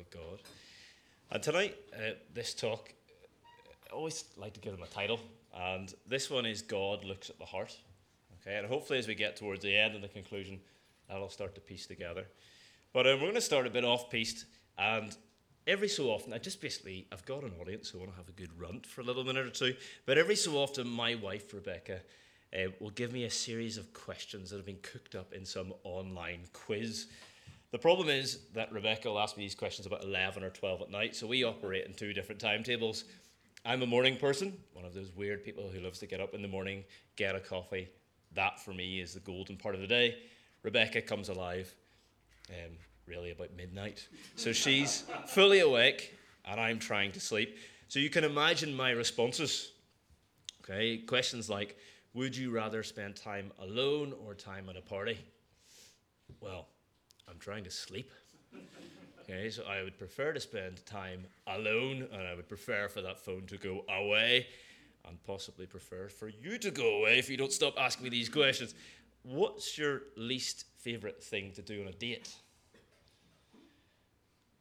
about God. And tonight, uh, this talk, I always like to give them a title, and this one is God Looks at the Heart. Okay, and hopefully, as we get towards the end and the conclusion, that'll start to piece together. But um, we're going to start a bit off pieced, and every so often, I just basically, I've got an audience who want to have a good runt for a little minute or two, but every so often, my wife, Rebecca, uh, will give me a series of questions that have been cooked up in some online quiz. The problem is that Rebecca will ask me these questions about 11 or 12 at night, so we operate in two different timetables. I'm a morning person, one of those weird people who loves to get up in the morning, get a coffee. That for me is the golden part of the day. Rebecca comes alive um, really about midnight. So she's fully awake and I'm trying to sleep. So you can imagine my responses. Okay, questions like Would you rather spend time alone or time at a party? Well, I'm trying to sleep. Okay, so I would prefer to spend time alone and I would prefer for that phone to go away and possibly prefer for you to go away if you don't stop asking me these questions. What's your least favourite thing to do on a date?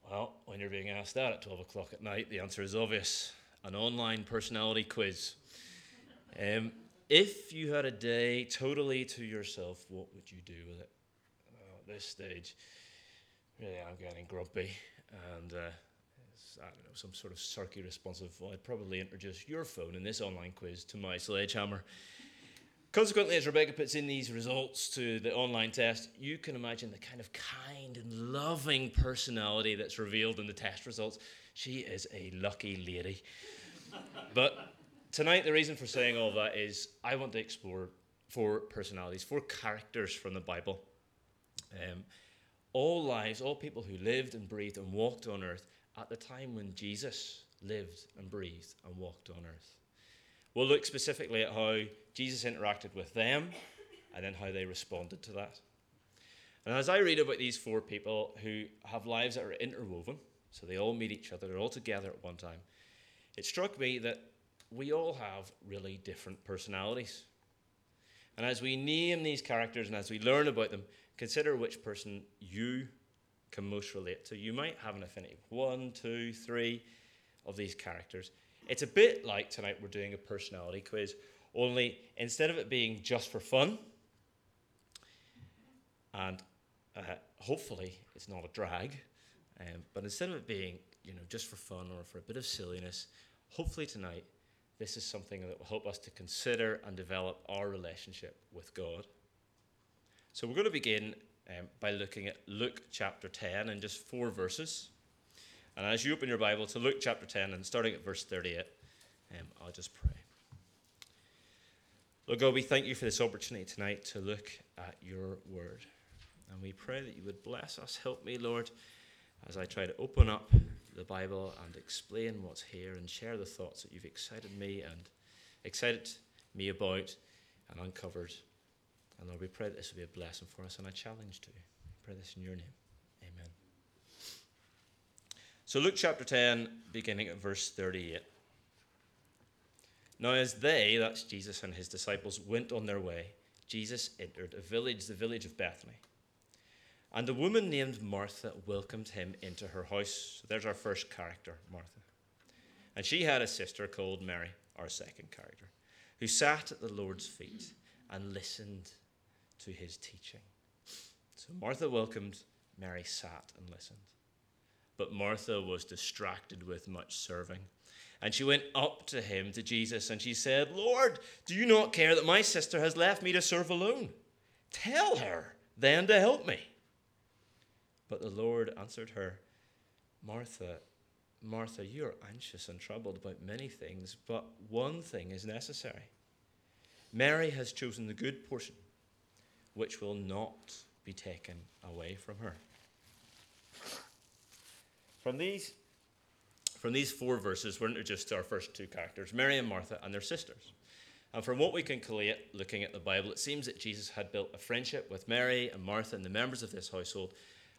Well, when you're being asked that at 12 o'clock at night, the answer is obvious an online personality quiz. Um, if you had a day totally to yourself, what would you do with it? This stage, really, I'm getting grumpy, and uh, I don't know, some sort of cirky responsive. Well, I'd probably introduce your phone in this online quiz to my sledgehammer. Consequently, as Rebecca puts in these results to the online test, you can imagine the kind of kind and loving personality that's revealed in the test results. She is a lucky lady. but tonight, the reason for saying all that is I want to explore four personalities, four characters from the Bible. Um, all lives, all people who lived and breathed and walked on earth at the time when Jesus lived and breathed and walked on earth. We'll look specifically at how Jesus interacted with them and then how they responded to that. And as I read about these four people who have lives that are interwoven, so they all meet each other, they're all together at one time, it struck me that we all have really different personalities. And as we name these characters and as we learn about them, consider which person you can most relate to. You might have an affinity with one, two, three of these characters. It's a bit like tonight we're doing a personality quiz, only instead of it being just for fun, and uh, hopefully it's not a drag, um, but instead of it being you know just for fun or for a bit of silliness, hopefully tonight this is something that will help us to consider and develop our relationship with God. So we're going to begin um, by looking at Luke chapter 10 and just four verses. And as you open your Bible to Luke chapter 10 and starting at verse 38, um, I'll just pray. Lord God, we thank you for this opportunity tonight to look at your word. And we pray that you would bless us. Help me, Lord, as I try to open up the Bible and explain what's here and share the thoughts that you've excited me and excited me about and uncovered. And Lord, we pray that this will be a blessing for us and a challenge too. We pray this in your name. Amen. So, Luke chapter 10, beginning at verse 38. Now, as they, that's Jesus and his disciples, went on their way, Jesus entered a village, the village of Bethany. And a woman named Martha welcomed him into her house. So there's our first character, Martha. And she had a sister called Mary, our second character, who sat at the Lord's feet and listened to his teaching. So Martha welcomed, Mary sat and listened. But Martha was distracted with much serving. And she went up to him, to Jesus, and she said, Lord, do you not care that my sister has left me to serve alone? Tell her then to help me. But the Lord answered her, Martha, Martha, you are anxious and troubled about many things, but one thing is necessary. Mary has chosen the good portion, which will not be taken away from her. From these, from these four verses, we're introduced to our first two characters, Mary and Martha, and their sisters. And from what we can collate looking at the Bible, it seems that Jesus had built a friendship with Mary and Martha and the members of this household.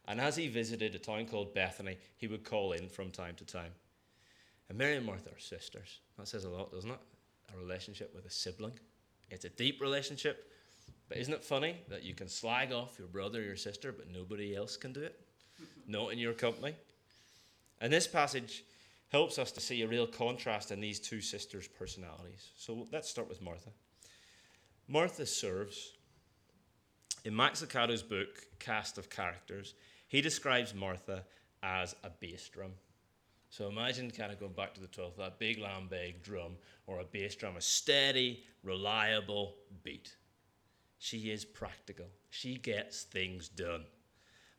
And as he visited a town called Bethany, he would call in from time to time. And Mary and Martha are sisters. That says a lot, doesn't it? A relationship with a sibling. It's a deep relationship. But isn't it funny that you can slag off your brother or your sister, but nobody else can do it? Not in your company. And this passage helps us to see a real contrast in these two sisters' personalities. So let's start with Martha. Martha serves. In Max Lucado's book, Cast of Characters, he describes Martha as a bass drum. So imagine kind of going back to the 12th, that big lambeg drum or a bass drum, a steady, reliable beat. She is practical. She gets things done.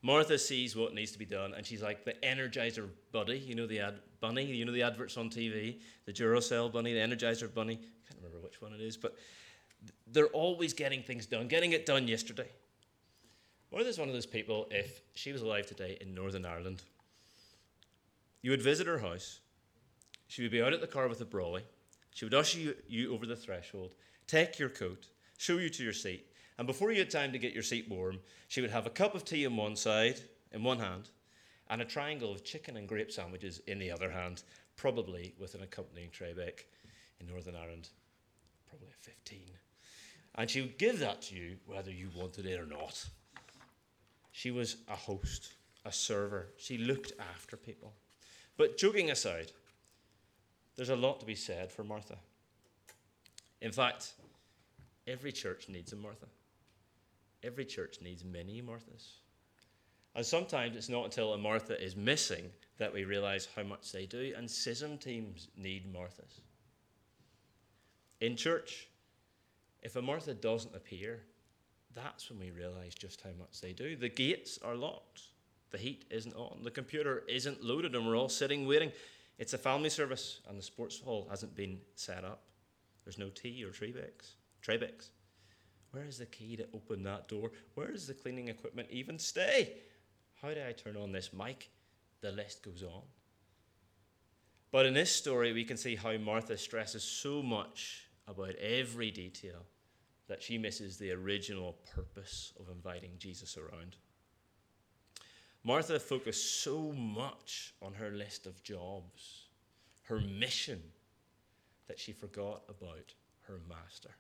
Martha sees what needs to be done, and she's like the Energizer Buddy. You know the ad bunny. You know the adverts on TV, the Duracell bunny, the Energizer bunny. I can't remember which one it is, but they're always getting things done, getting it done yesterday. Martha's one of those people. If she was alive today in Northern Ireland, you would visit her house. She would be out at the car with a brolly. She would usher you, you over the threshold, take your coat, show you to your seat, and before you had time to get your seat warm, she would have a cup of tea in one side, in one hand, and a triangle of chicken and grape sandwiches in the other hand, probably with an accompanying traybake in Northern Ireland, probably a 15. And she would give that to you whether you wanted it or not. She was a host, a server. She looked after people. But joking aside, there's a lot to be said for Martha. In fact, every church needs a Martha. Every church needs many Marthas. And sometimes it's not until a Martha is missing that we realize how much they do, and CISM teams need Marthas. In church, if a Martha doesn't appear, that's when we realize just how much they do. The gates are locked, the heat isn't on, the computer isn't loaded, and we're all sitting waiting. It's a family service, and the sports hall hasn't been set up. There's no tea or traybakes. traybakes. Where is the key to open that door? Where does the cleaning equipment even stay? How do I turn on this mic? The list goes on. But in this story, we can see how Martha stresses so much about every detail that she misses the original purpose of inviting Jesus around. Martha focused so much on her list of jobs, her mission, that she forgot about her master.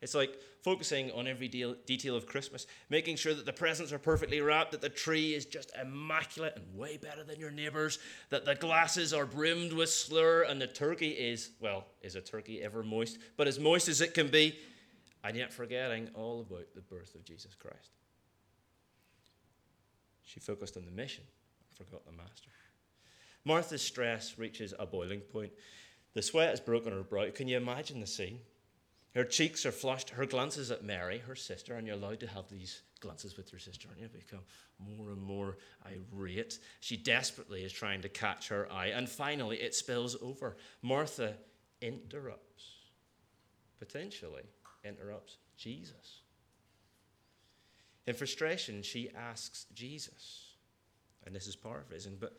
It's like focusing on every deal, detail of Christmas, making sure that the presents are perfectly wrapped, that the tree is just immaculate and way better than your neighbours, that the glasses are brimmed with slur, and the turkey is, well, is a turkey ever moist, but as moist as it can be, and yet forgetting all about the birth of Jesus Christ. She focused on the mission forgot the master. Martha's stress reaches a boiling point. The sweat has broken her brow. Can you imagine the scene? Her cheeks are flushed. Her glances at Mary, her sister, and you're allowed to have these glances with your sister, and you become more and more irate. She desperately is trying to catch her eye, and finally it spills over. Martha interrupts, potentially interrupts Jesus. In frustration, she asks Jesus, and this is paraphrasing, but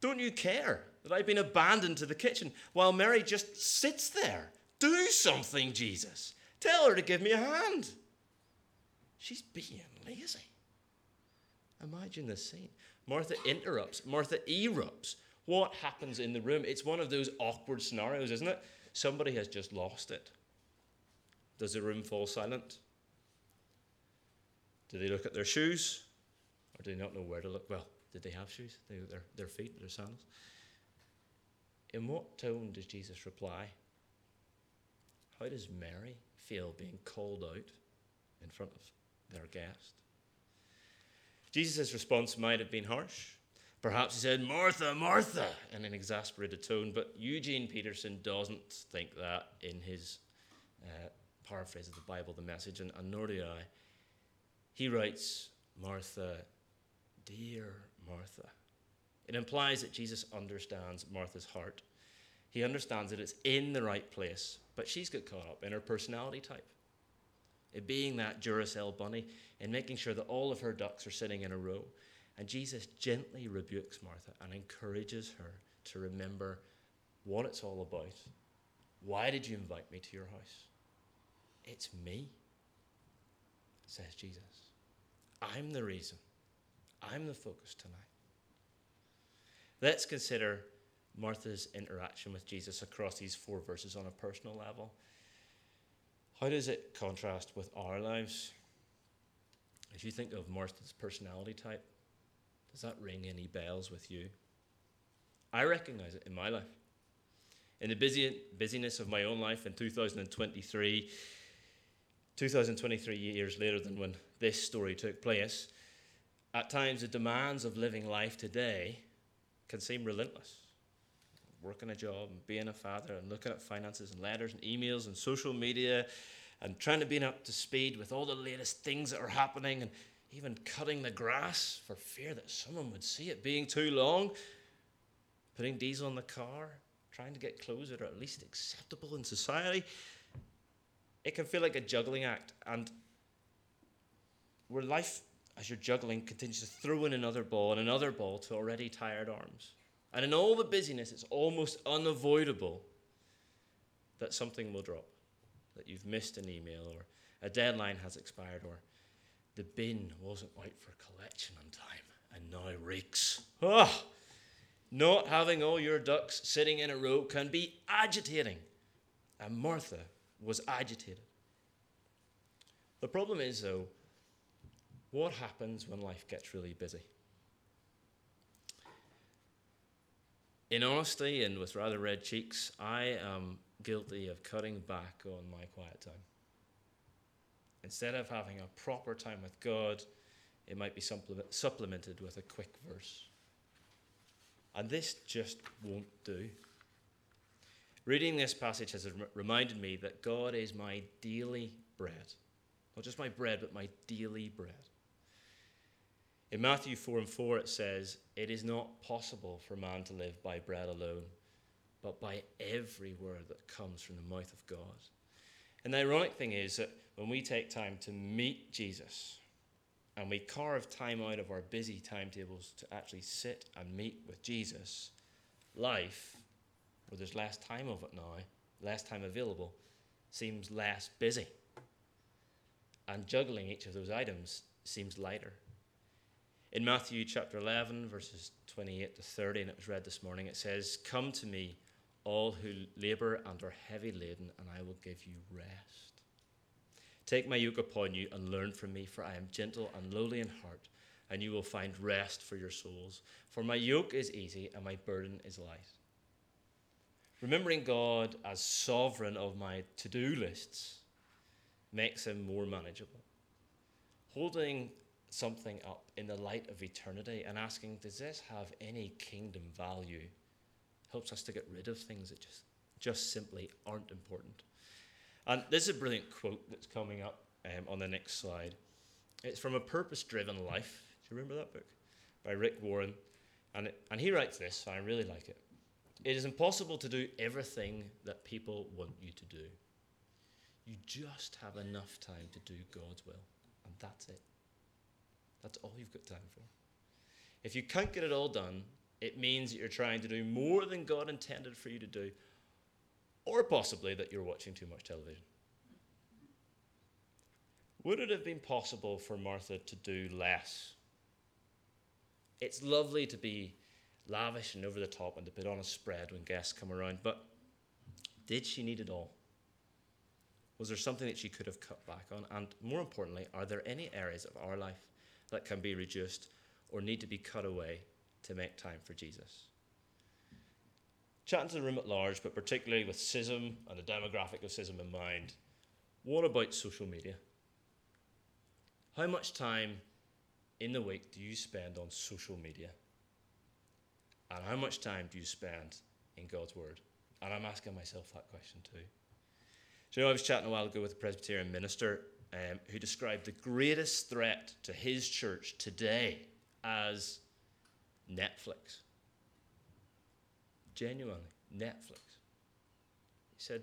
don't you care that I've been abandoned to the kitchen while Mary just sits there? Do something, Jesus. Tell her to give me a hand. She's being lazy. Imagine the scene. Martha interrupts, Martha erupts. What happens in the room? It's one of those awkward scenarios, isn't it? Somebody has just lost it. Does the room fall silent? Do they look at their shoes? Or do they not know where to look? Well, did they have shoes? They, their, their feet, their sandals? In what tone does Jesus reply? How does Mary feel being called out in front of their guest? Jesus' response might have been harsh. Perhaps he said, Martha, Martha, in an exasperated tone, but Eugene Peterson doesn't think that in his uh, paraphrase of the Bible, the message, and, and nor do I. He writes, Martha, dear Martha. It implies that Jesus understands Martha's heart. He understands that it's in the right place, but she's got caught up in her personality type. It being that Duracell bunny and making sure that all of her ducks are sitting in a row. And Jesus gently rebukes Martha and encourages her to remember what it's all about. Why did you invite me to your house? It's me, says Jesus. I'm the reason. I'm the focus tonight. Let's consider Martha's interaction with Jesus across these four verses on a personal level. How does it contrast with our lives? If you think of Martha's personality type, Does that ring any bells with you? I recognize it in my life. In the busy, busyness of my own life in 2023, 2023 years later than when this story took place, at times the demands of living life today can seem relentless. Working a job and being a father and looking at finances and letters and emails and social media and trying to be up to speed with all the latest things that are happening and even cutting the grass for fear that someone would see it being too long, putting diesel in the car, trying to get clothes that are at least acceptable in society. It can feel like a juggling act, and where life, as you're juggling, continues to throw in another ball and another ball to already tired arms. And in all the busyness, it's almost unavoidable that something will drop, that you've missed an email, or a deadline has expired, or the bin wasn't out for collection on time and now reeks. Oh, not having all your ducks sitting in a row can be agitating. And Martha was agitated. The problem is, though, what happens when life gets really busy? In honesty and with rather red cheeks, I am guilty of cutting back on my quiet time. Instead of having a proper time with God, it might be supplemented with a quick verse. And this just won't do. Reading this passage has reminded me that God is my daily bread. Not just my bread, but my daily bread. In Matthew 4 and 4, it says, It is not possible for man to live by bread alone, but by every word that comes from the mouth of God. And the ironic thing is that when we take time to meet Jesus and we carve time out of our busy timetables to actually sit and meet with Jesus, life, where there's less time of it now, less time available, seems less busy. And juggling each of those items seems lighter. In Matthew chapter 11, verses 28 to 30, and it was read this morning, it says, Come to me, all who labor and are heavy laden, and I will give you rest. Take my yoke upon you and learn from me, for I am gentle and lowly in heart, and you will find rest for your souls. For my yoke is easy and my burden is light. Remembering God as sovereign of my to do lists makes him more manageable. Holding something up in the light of eternity and asking, does this have any kingdom value, helps us to get rid of things that just, just simply aren't important. And this is a brilliant quote that's coming up um, on the next slide. It's from A Purpose Driven Life. Do you remember that book? By Rick Warren. And, it, and he writes this, and I really like it. It is impossible to do everything that people want you to do. You just have enough time to do God's will, and that's it. That's all you've got time for. If you can't get it all done, it means that you're trying to do more than God intended for you to do, or possibly that you're watching too much television. Would it have been possible for Martha to do less? It's lovely to be lavish and over the top and to put on a spread when guests come around, but did she need it all? Was there something that she could have cut back on? And more importantly, are there any areas of our life that can be reduced or need to be cut away to make time for Jesus? chatting to the room at large, but particularly with CISM and the demographic of CISM in mind, what about social media? How much time in the week do you spend on social media? And how much time do you spend in God's Word? And I'm asking myself that question too. So, you know, I was chatting a while ago with a Presbyterian minister um, who described the greatest threat to his church today as Netflix genuinely, Netflix. He said,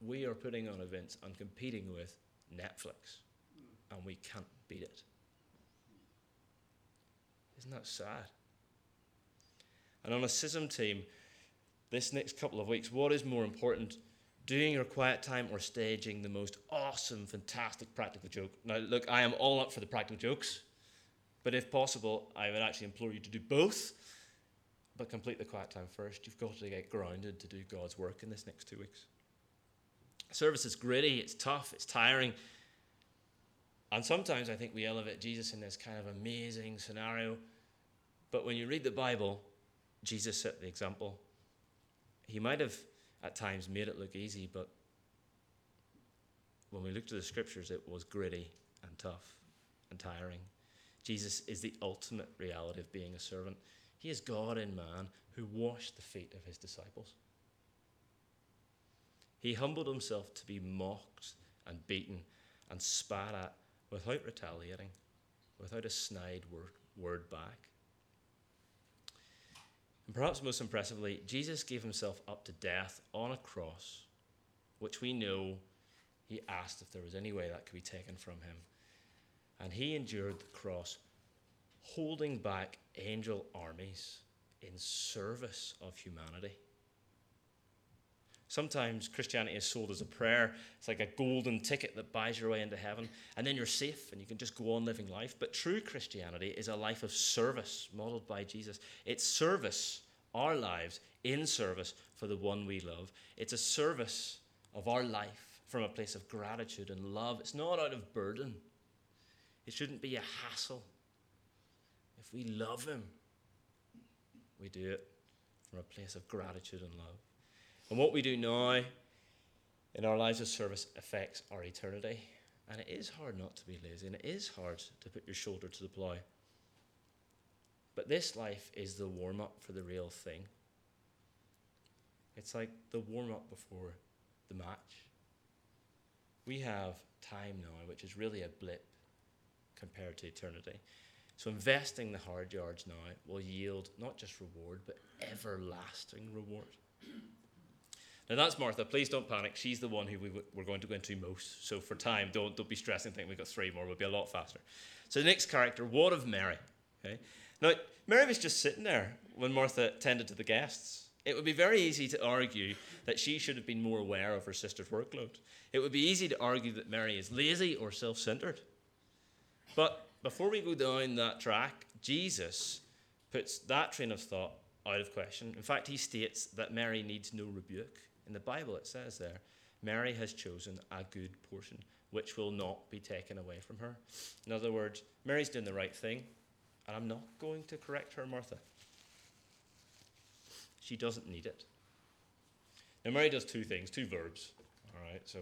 We are putting on events and competing with Netflix, and we can't beat it. Isn't that sad? And on a CISM team, this next couple of weeks, what is more important, doing your quiet time or staging the most awesome, fantastic practical joke? Now, look, I am all up for the practical jokes, but if possible, I would actually implore you to do both but complete the quiet time first. You've got to get grounded to do God's work in this next two weeks. Service is gritty, it's tough, it's tiring. And sometimes I think we elevate Jesus in this kind of amazing scenario. But when you read the Bible, Jesus set the example. He might have at times made it look easy, but when we look to the scriptures, it was gritty and tough and tiring. Jesus is the ultimate reality of being a servant. He is God in man who washed the feet of his disciples. He humbled himself to be mocked and beaten and spat at without retaliating, without a snide word back. And perhaps most impressively, Jesus gave himself up to death on a cross, which we know he asked if there was any way that could be taken from him. And he endured the cross, holding back angel armies in service of humanity. Sometimes Christianity is sold as a prayer. It's like a golden ticket that buys your way into heaven, and then you're safe and you can just go on living life. But true Christianity is a life of service modeled by Jesus. It's service, our lives in service for the one we love. It's a service of our life from a place of gratitude and love. It's not out of burden, it shouldn't be a hassle. If we love Him, we do it from a place of gratitude and love. And what we do now in our lives of service affects our eternity. And it is hard not to be lazy, and it is hard to put your shoulder to the plough. But this life is the warm up for the real thing. It's like the warm up before the match. We have time now, which is really a blip compared to eternity. So investing the hard yards now will yield not just reward, but everlasting reward. Now that's Martha. Please don't panic. She's the one who we w- we're going to go into most. So for time, don't, don't be stressing. Think we've got three more. We'll be a lot faster. So the next character, what of Mary? Okay. Now Mary was just sitting there when Martha tended to the guests. It would be very easy to argue that she should have been more aware of her sister's workload. It would be easy to argue that Mary is lazy or self-centered. But before we go down that track, Jesus puts that train of thought out of question. In fact, he states that Mary needs no rebuke. In the Bible, it says there, Mary has chosen a good portion, which will not be taken away from her. In other words, Mary's doing the right thing, and I'm not going to correct her, Martha. She doesn't need it. Now, Mary does two things, two verbs. All right, so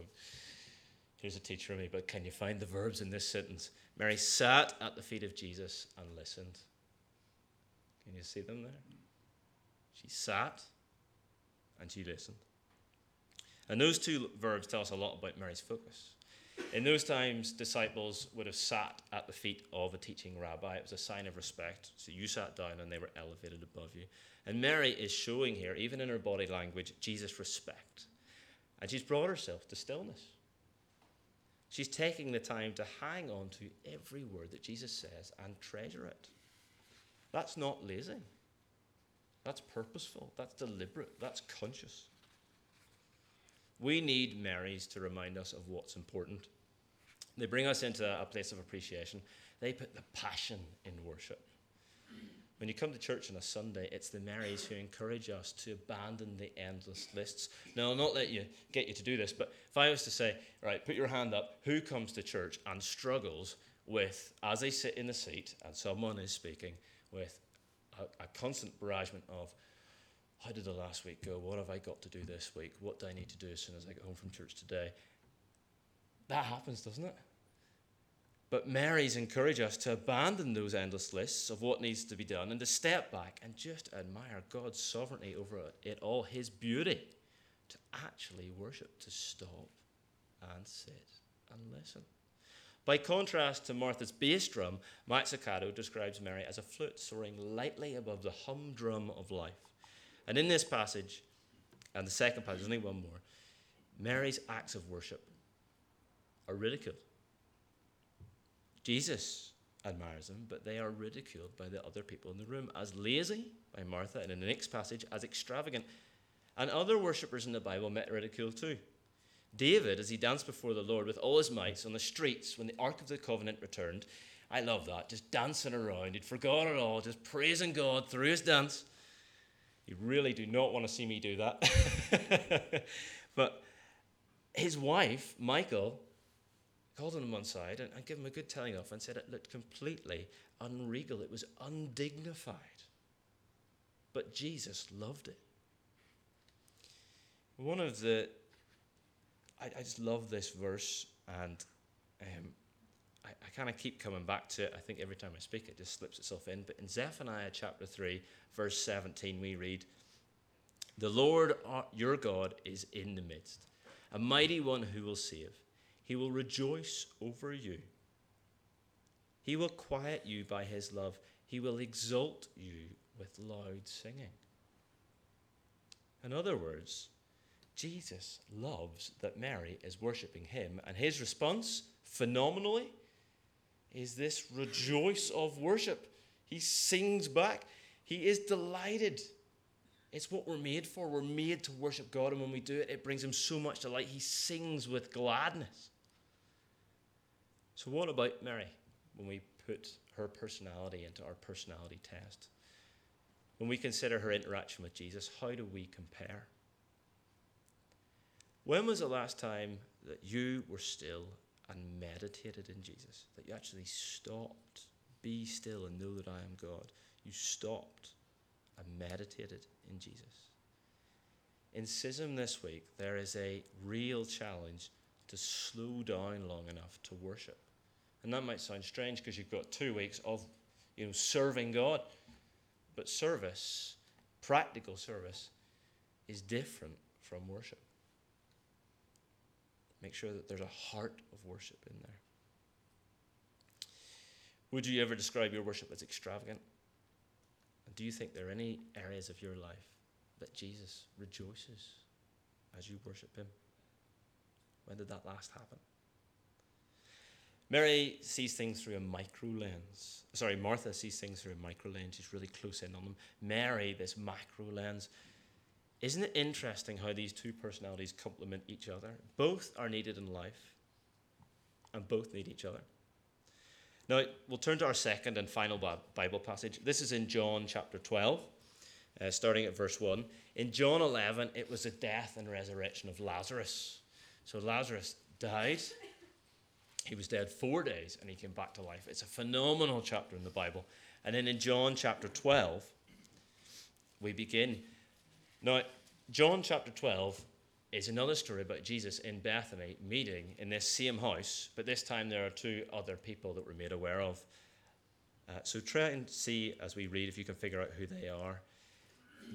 here's a teacher of me, but can you find the verbs in this sentence? Mary sat at the feet of Jesus and listened. Can you see them there? She sat and she listened. And those two verbs tell us a lot about Mary's focus. In those times, disciples would have sat at the feet of a teaching rabbi. It was a sign of respect. So you sat down and they were elevated above you. And Mary is showing here, even in her body language, Jesus' respect. And she's brought herself to stillness. She's taking the time to hang on to every word that Jesus says and treasure it. That's not lazy. That's purposeful. That's deliberate. That's conscious. We need Marys to remind us of what's important. They bring us into a place of appreciation. They put the passion in worship. When you come to church on a Sunday, it's the Marys who encourage us to abandon the endless lists. Now, I'll not let you get you to do this, but if I was to say, right, put your hand up, who comes to church and struggles with, as they sit in the seat and someone is speaking, with a, a constant barragement of, how did the last week go? What have I got to do this week? What do I need to do as soon as I get home from church today? That happens, doesn't it? But Mary's encourage us to abandon those endless lists of what needs to be done and to step back and just admire God's sovereignty over it all, His beauty, to actually worship, to stop and sit and listen. By contrast to Martha's bass drum, Max Lucado describes Mary as a flute soaring lightly above the humdrum of life. And in this passage, and the second passage, only one more, Mary's acts of worship are ridiculed. Jesus admires them, but they are ridiculed by the other people in the room as lazy by Martha, and in the next passage, as extravagant. And other worshippers in the Bible met ridicule too. David, as he danced before the Lord with all his might on the streets when the Ark of the Covenant returned, I love that, just dancing around. He'd forgotten it all, just praising God through his dance. You really do not want to see me do that. but his wife, Michal, called him on one side and, and gave him a good telling off and said it looked completely unregal, it was undignified. But Jesus loved it. One of the, I, I just love this verse, and um, I, I kind of keep coming back to it. I think every time I speak, it just slips itself in. But in Zephaniah chapter 3, verse 17, we read, The Lord uh, your God is in the midst, a mighty one who will save. He will rejoice over you. He will quiet you by his love. He will exalt you with loud singing. In other words, Jesus loves that Mary is worshipping him, and his response, phenomenally, is this rejoice of worship. He sings back. He is delighted. It's what we're made for. We're made to worship God, and when we do it, it brings him so much delight. He sings with gladness. So, what about Mary when we put her personality into our personality test? When we consider her interaction with Jesus, how do we compare? When was the last time that you were still and meditated in Jesus? That you actually stopped, be still and know that I am God. You stopped and meditated in Jesus. In CISM this week, there is a real challenge to slow down long enough to worship. And that might sound strange because you've got two weeks of you know, serving God. But service, practical service, is different from worship. Make sure that there's a heart of worship in there. Would you ever describe your worship as extravagant? And do you think there are any areas of your life that Jesus rejoices as you worship Him? When did that last happen? Mary sees things through a micro lens. Sorry, Martha sees things through a micro lens. She's really close in on them. Mary, this macro lens, isn't it interesting how these two personalities complement each other? Both are needed in life, and both need each other. Now, we'll turn to our second and final Bible passage. This is in John chapter 12, uh, starting at verse 1. In John 11, it was the death and resurrection of Lazarus. So Lazarus died. He was dead four days and he came back to life. It's a phenomenal chapter in the Bible. And then in John chapter 12, we begin now, John chapter 12 is another story about Jesus in Bethany meeting in this same house, but this time there are two other people that we're made aware of. Uh, so try and see as we read if you can figure out who they are.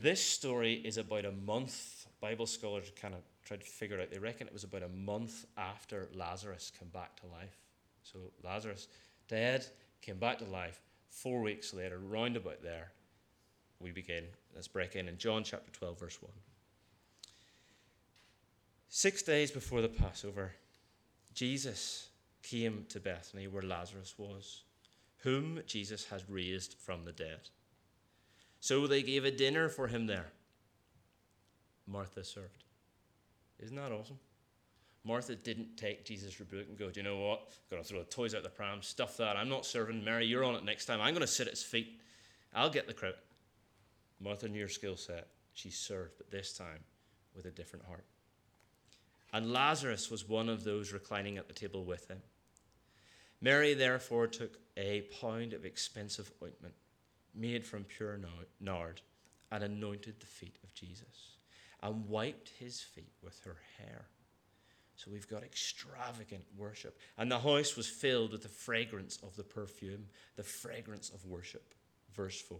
This story is about a month. Bible scholars kind of tried to figure out. They reckon it was about a month after Lazarus came back to life. So Lazarus, dead, came back to life. Four weeks later, round about there, we begin. Let's break in in John chapter 12, verse 1. Six days before the Passover, Jesus came to Bethany where Lazarus was, whom Jesus had raised from the dead. So they gave a dinner for him there. Martha served. Isn't that awesome? Martha didn't take Jesus' rebuke and go, Do you know what? I'm going to throw the toys out the pram, stuff that. I'm not serving. Mary, you're on it next time. I'm going to sit at his feet. I'll get the credit. Martha knew her skill set. She served, but this time with a different heart. And Lazarus was one of those reclining at the table with him. Mary therefore took a pound of expensive ointment made from pure nard and anointed the feet of Jesus and wiped his feet with her hair. So we've got extravagant worship. And the house was filled with the fragrance of the perfume, the fragrance of worship. Verse 4.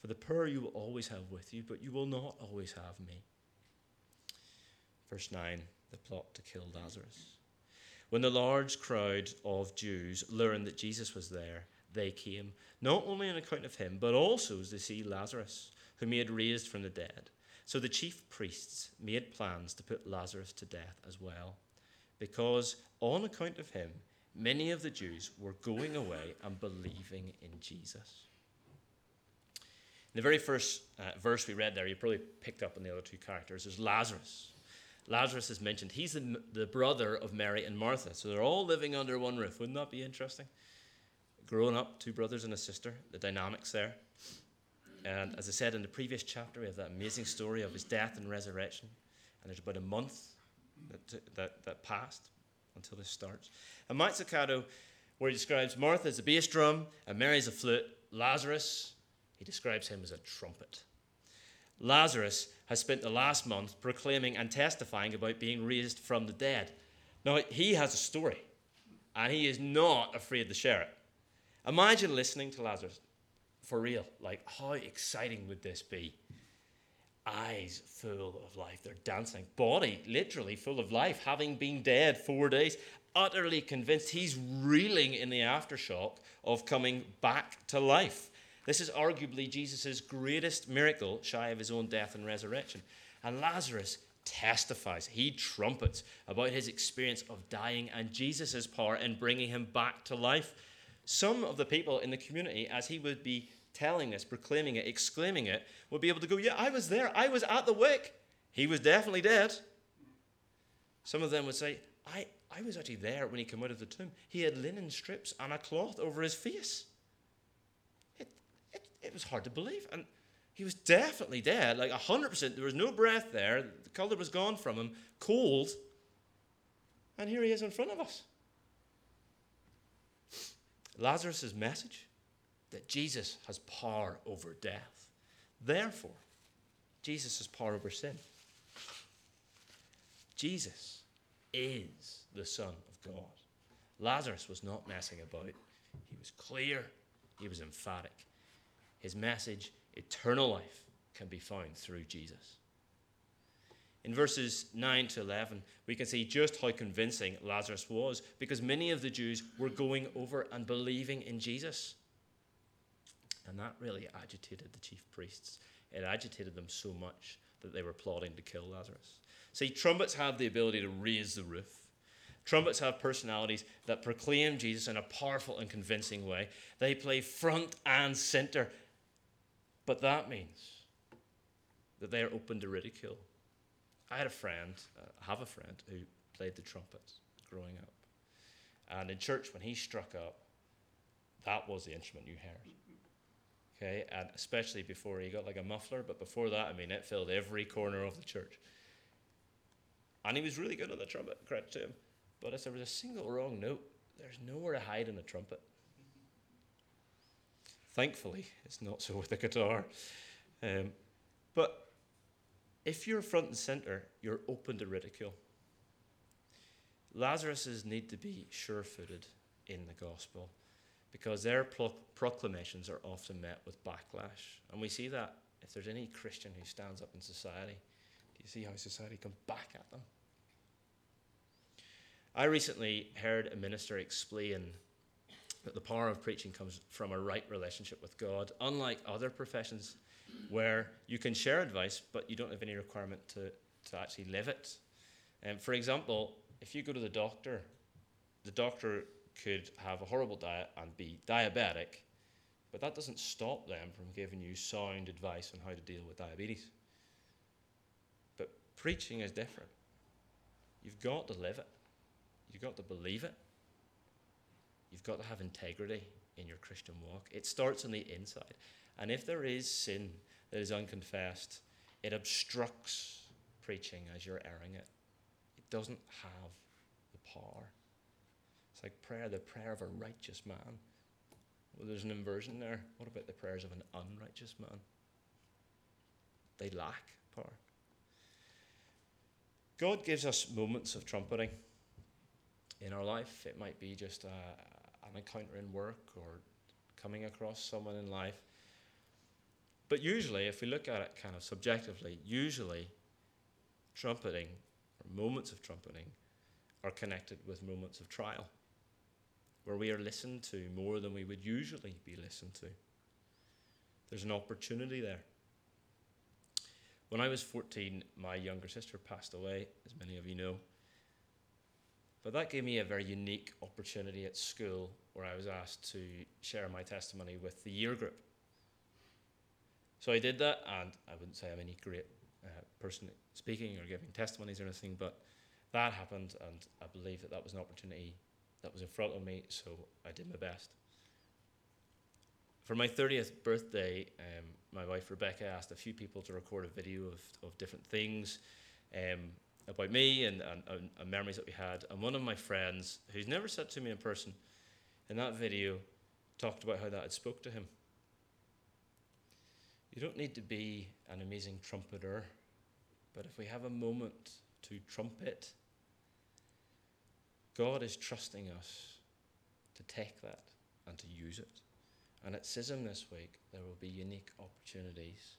For the poor you will always have with you, but you will not always have me. Verse 9 the plot to kill Lazarus. When the large crowd of Jews learned that Jesus was there, they came, not only on account of him, but also to see Lazarus, whom he had raised from the dead. So the chief priests made plans to put Lazarus to death as well, because on account of him, many of the Jews were going away and believing in Jesus. The very first uh, verse we read there, you probably picked up on the other two characters, there's Lazarus. Lazarus is mentioned. He's the, the brother of Mary and Martha. So they're all living under one roof. Wouldn't that be interesting? Growing up, two brothers and a sister, the dynamics there. And as I said in the previous chapter, we have that amazing story of his death and resurrection. And there's about a month that, that, that passed until this starts. And Max Lucado, where he describes Martha as a bass drum and Mary as a flute, Lazarus, he describes him as a trumpet. Lazarus has spent the last month proclaiming and testifying about being raised from the dead. Now, he has a story, and he is not afraid to share it. Imagine listening to Lazarus for real. Like, how exciting would this be? Eyes full of life. They're dancing. Body literally full of life, having been dead four days. Utterly convinced he's reeling in the aftershock of coming back to life. This is arguably Jesus' greatest miracle, shy of his own death and resurrection. And Lazarus testifies, he trumpets about his experience of dying and Jesus' power in bringing him back to life. Some of the people in the community, as he would be telling this, proclaiming it, exclaiming it, would be able to go, Yeah, I was there. I was at the wake. He was definitely dead. Some of them would say, I, I was actually there when he came out of the tomb. He had linen strips and a cloth over his face it was hard to believe. And he was definitely dead, like 100%. There was no breath there. The color was gone from him, cold. And here he is in front of us. Lazarus' message that Jesus has power over death. Therefore, Jesus has power over sin. Jesus is the Son of God. Lazarus was not messing about, he was clear, he was emphatic. His message, eternal life, can be found through Jesus. In verses 9 to 11, we can see just how convincing Lazarus was because many of the Jews were going over and believing in Jesus. And that really agitated the chief priests. It agitated them so much that they were plotting to kill Lazarus. See, trumpets have the ability to raise the roof. Trumpets have personalities that proclaim Jesus in a powerful and convincing way. They play front and center but that means that they are open to ridicule. I had a friend, uh, have a friend, who played the trumpet growing up. And in church, when he struck up, that was the instrument you heard. Okay, and especially before he got like a muffler, but before that, I mean, it filled every corner of the church. And he was really good on the trumpet, credit to him. But if there was a single wrong note, there's nowhere to hide in a trumpet. Thankfully, it's not so with the guitar. Um, but if you're front and center, you're open to ridicule. Lazarus's need to be sure footed in the gospel because their pro- proclamations are often met with backlash. And we see that if there's any Christian who stands up in society, do you see how society comes back at them? I recently heard a minister explain the power of preaching comes from a right relationship with God, unlike other professions where you can share advice, but you don't have any requirement to, to actually live it. Um, for example, if you go to the doctor, the doctor could have a horrible diet and be diabetic, but that doesn't stop them from giving you sound advice on how to deal with diabetes. But preaching is different. You've got to live it, you've got to believe it. You've got to have integrity in your Christian walk. It starts on the inside. And if there is sin that is unconfessed, it obstructs preaching as you're airing it. It doesn't have the power. It's like prayer, the prayer of a righteous man. Well, there's an inversion there. What about the prayers of an unrighteous man? They lack power. God gives us moments of trumpeting in our life. It might be just a, an encounter in work or coming across someone in life. But usually, if we look at it kind of subjectively, usually trumpeting or moments of trumpeting are connected with moments of trial where we are listened to more than we would usually be listened to. There's an opportunity there. When I was 14, my younger sister passed away, as many of you know. But that gave me a very unique opportunity at school where I was asked to share my testimony with the year group. So I did that, and I wouldn't say I'm any great uh, person speaking or giving testimonies or anything, but that happened, and I believe that that was an opportunity that was in front of me, so I did my best. For my 30th birthday, um, my wife Rebecca asked a few people to record a video of, of different things um, Uh, about me and, and, and, memories that we had. And one of my friends, who's never said to me in person, in that video, talked about how that had spoke to him. You don't need to be an amazing trumpeter, but if we have a moment to trumpet, God is trusting us to take that and to use it. And at CISM this week, there will be unique opportunities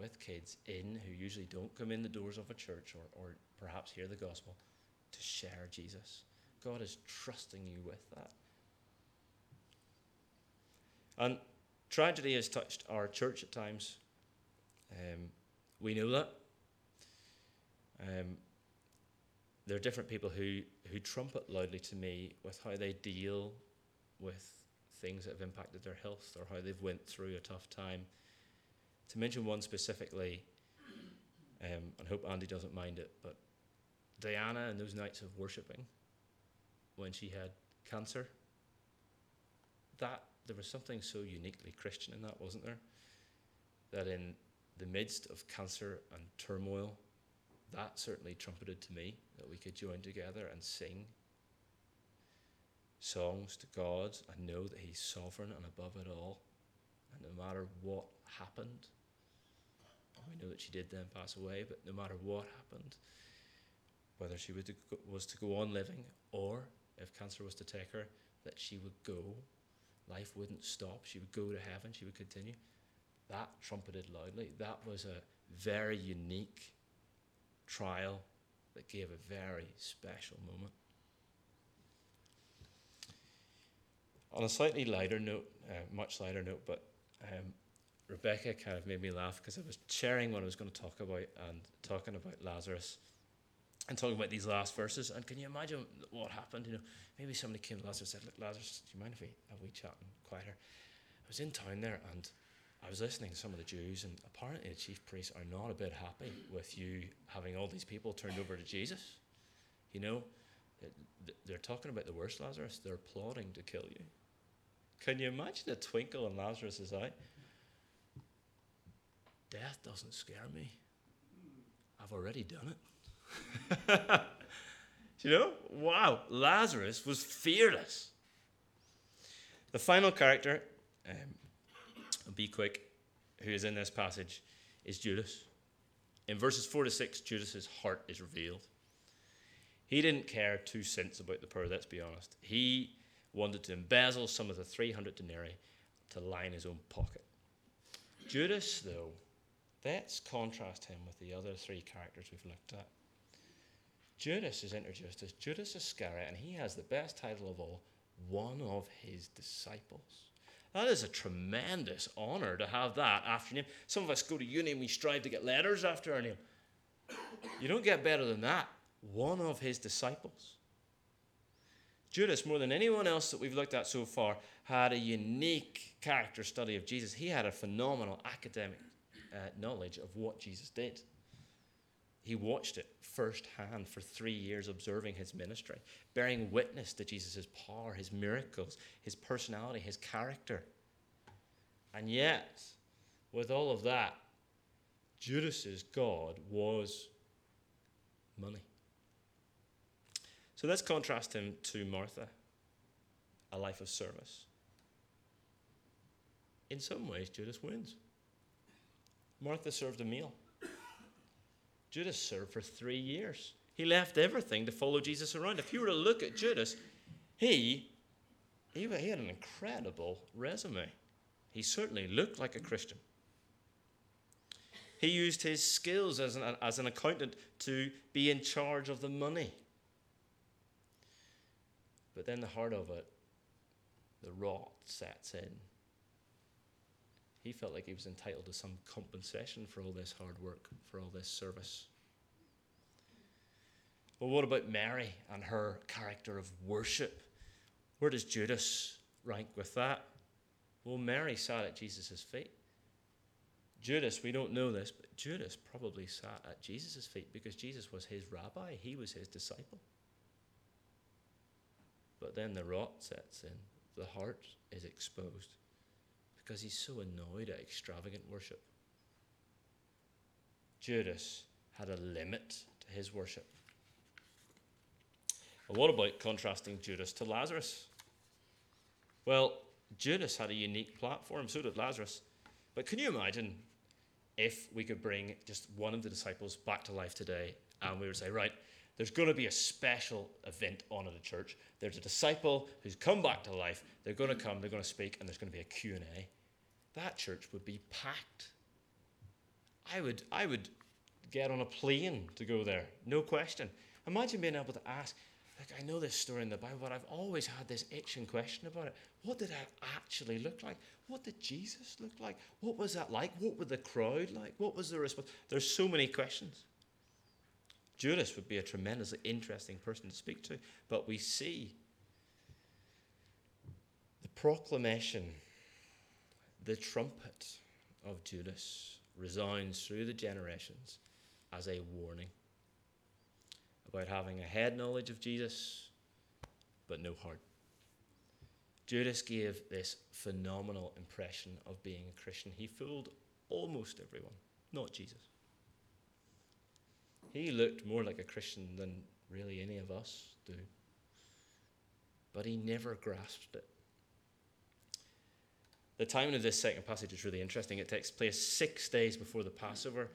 with kids in who usually don't come in the doors of a church or, or perhaps hear the gospel to share Jesus. God is trusting you with that. And tragedy has touched our church at times. Um, we know that. Um, there are different people who, who trumpet loudly to me with how they deal with things that have impacted their health or how they've went through a tough time. To mention one specifically, um, and hope Andy doesn't mind it, but Diana and those nights of worshipping when she had cancer, that there was something so uniquely Christian in that, wasn't there? That in the midst of cancer and turmoil, that certainly trumpeted to me that we could join together and sing songs to God and know that He's sovereign and above it all. And no matter what happened, we know that she did then pass away, but no matter what happened, whether she was to go on living or if cancer was to take her, that she would go. Life wouldn't stop. She would go to heaven. She would continue. That trumpeted loudly. That was a very unique trial that gave a very special moment. On a slightly lighter note, uh, much lighter note, but um, Rebecca kind of made me laugh because I was sharing what I was going to talk about and talking about Lazarus and talking about these last verses. And can you imagine what happened? You know, maybe somebody came to Lazarus and said, Look, Lazarus, do you mind if we have we chat and quieter? I was in town there and I was listening to some of the Jews, and apparently the chief priests are not a bit happy with you having all these people turned over to Jesus. You know, they're talking about the worst Lazarus. They're plotting to kill you. Can you imagine the twinkle in Lazarus' eye? Death doesn't scare me. I've already done it. you know? Wow, Lazarus was fearless. The final character, um, be quick, who is in this passage, is Judas. In verses 4 to 6, Judas's heart is revealed. He didn't care two cents about the poor, let's be honest. He wanted to embezzle some of the 300 denarii to line his own pocket. Judas, though, let's contrast him with the other three characters we've looked at. Judas is introduced as Judas Iscariot, and he has the best title of all one of his disciples. That is a tremendous honour to have that after your name. Some of us go to uni and we strive to get letters after our name. You don't get better than that. One of his disciples. Judas, more than anyone else that we've looked at so far, had a unique character study of Jesus. He had a phenomenal academic uh, knowledge of what Jesus did. He watched it firsthand for three years, observing his ministry, bearing witness to Jesus' power, his miracles, his personality, his character. And yet, with all of that, Judas's God was money. So let's contrast him to Martha, a life of service. In some ways, Judas wins. Martha served a meal. Judas served for three years. He left everything to follow Jesus around. If you were to look at Judas, he, he, he had an incredible resume. He certainly looked like a Christian. He used his skills as an, as an accountant to be in charge of the money. But then the heart of it, the rot sets in. He felt like he was entitled to some compensation for all this hard work, for all this service. Well, what about Mary and her character of worship? Where does Judas rank with that? Well, Mary sat at Jesus' feet. Judas, we don't know this, but Judas probably sat at Jesus' feet because Jesus was his rabbi, he was his disciple. But then the rot sets in, the heart is exposed because he's so annoyed at extravagant worship. Judas had a limit to his worship. Well, what about contrasting Judas to Lazarus? Well, Judas had a unique platform, so did Lazarus. But can you imagine if we could bring just one of the disciples back to life today and we would say, right, there's going to be a special event on at the church. There's a disciple who's come back to life. They're going to come, they're going to speak, and there's going to be a Q&A. That church would be packed. I would, I would get on a plane to go there, no question. Imagine being able to ask, like, I know this story in the Bible, but I've always had this itching question about it. What did it actually look like? What did Jesus look like? What was that like? What were the crowd like? What was the response? There's so many questions. Judas would be a tremendously interesting person to speak to, but we see the proclamation, the trumpet of Judas resounds through the generations as a warning about having a head knowledge of Jesus, but no heart. Judas gave this phenomenal impression of being a Christian. He fooled almost everyone, not Jesus. He looked more like a Christian than really any of us do. But he never grasped it. The timing of this second passage is really interesting. It takes place six days before the Passover.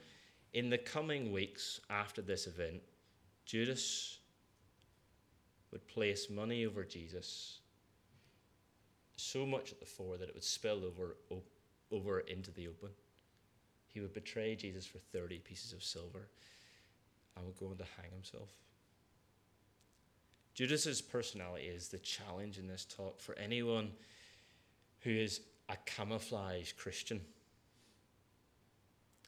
In the coming weeks after this event, Judas would place money over Jesus so much at the fore that it would spill over, over into the open. He would betray Jesus for 30 pieces of silver and would go on to hang himself. Judas's personality is the challenge in this talk for anyone who is a camouflage Christian.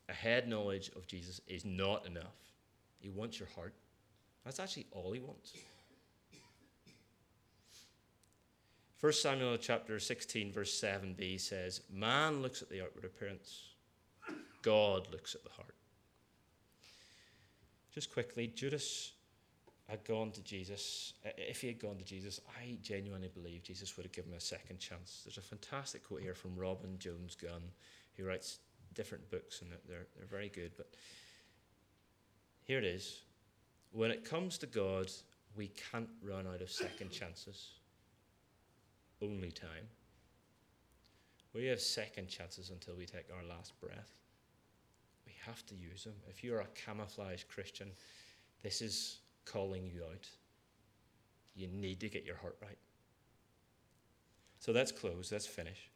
A head knowledge of Jesus is not enough. He wants your heart. That's actually all he wants. 1 Samuel chapter 16, verse 7b says, Man looks at the outward appearance, God looks at the heart. Just quickly, Judas had gone to Jesus. If he had gone to Jesus, I genuinely believe Jesus would have given him a second chance. There's a fantastic quote here from Robin Jones Gunn, who writes different books, and they're, they're very good. But here it is when it comes to God, we can't run out of second chances. Only time. We have second chances until we take our last breath. We have to use them. If you're a camouflage Christian, this is calling you out. You need to get your heart right. So let's close, let's finish.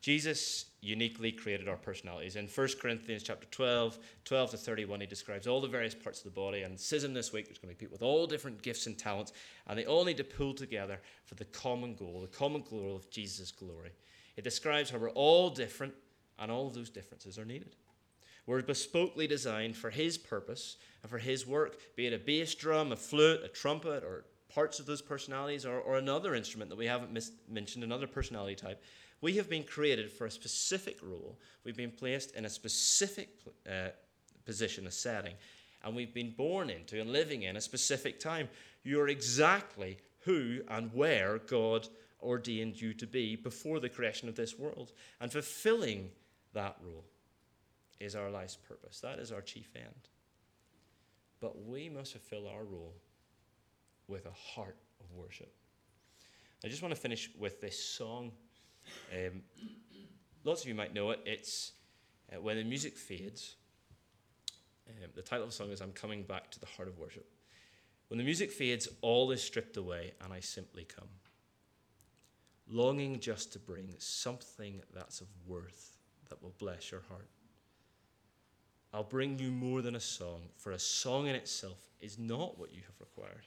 Jesus uniquely created our personalities. In 1 Corinthians chapter 12, 12 to 31, he describes all the various parts of the body. And CISM this week, there's going to be people with all different gifts and talents, and they all need to pull together for the common goal, the common goal of Jesus' glory. It describes how we're all different, and all of those differences are needed. We're bespokely designed for his purpose and for his work, be it a bass drum, a flute, a trumpet, or parts of those personalities, or, or another instrument that we haven't mis- mentioned, another personality type. We have been created for a specific role. We've been placed in a specific uh, position, a setting, and we've been born into and living in a specific time. You're exactly who and where God ordained you to be before the creation of this world. And fulfilling that role is our life's purpose. That is our chief end. But we must fulfill our role with a heart of worship. I just want to finish with this song um, lots of you might know it. It's uh, when the music fades. Um, the title of the song is I'm Coming Back to the Heart of Worship. When the music fades, all is stripped away, and I simply come. Longing just to bring something that's of worth that will bless your heart. I'll bring you more than a song, for a song in itself is not what you have required.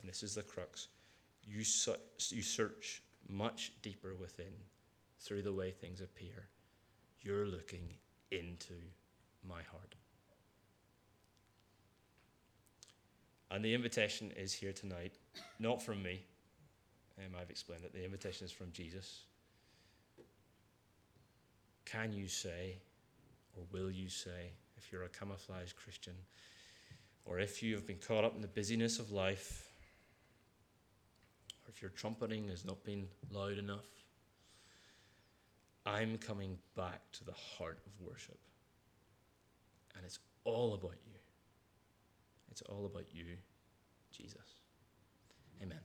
And this is the crux. You, su- you search much deeper within through the way things appear. You're looking into my heart. And the invitation is here tonight, not from me. Um, I've explained it. The invitation is from Jesus. can you say, or will you say, if you're a camouflage Christian, or if you have been caught up in the busyness of life, or if your trumpeting has not been loud enough, I'm coming back to the heart of worship. And it's all about you. It's all about you, Jesus. Amen.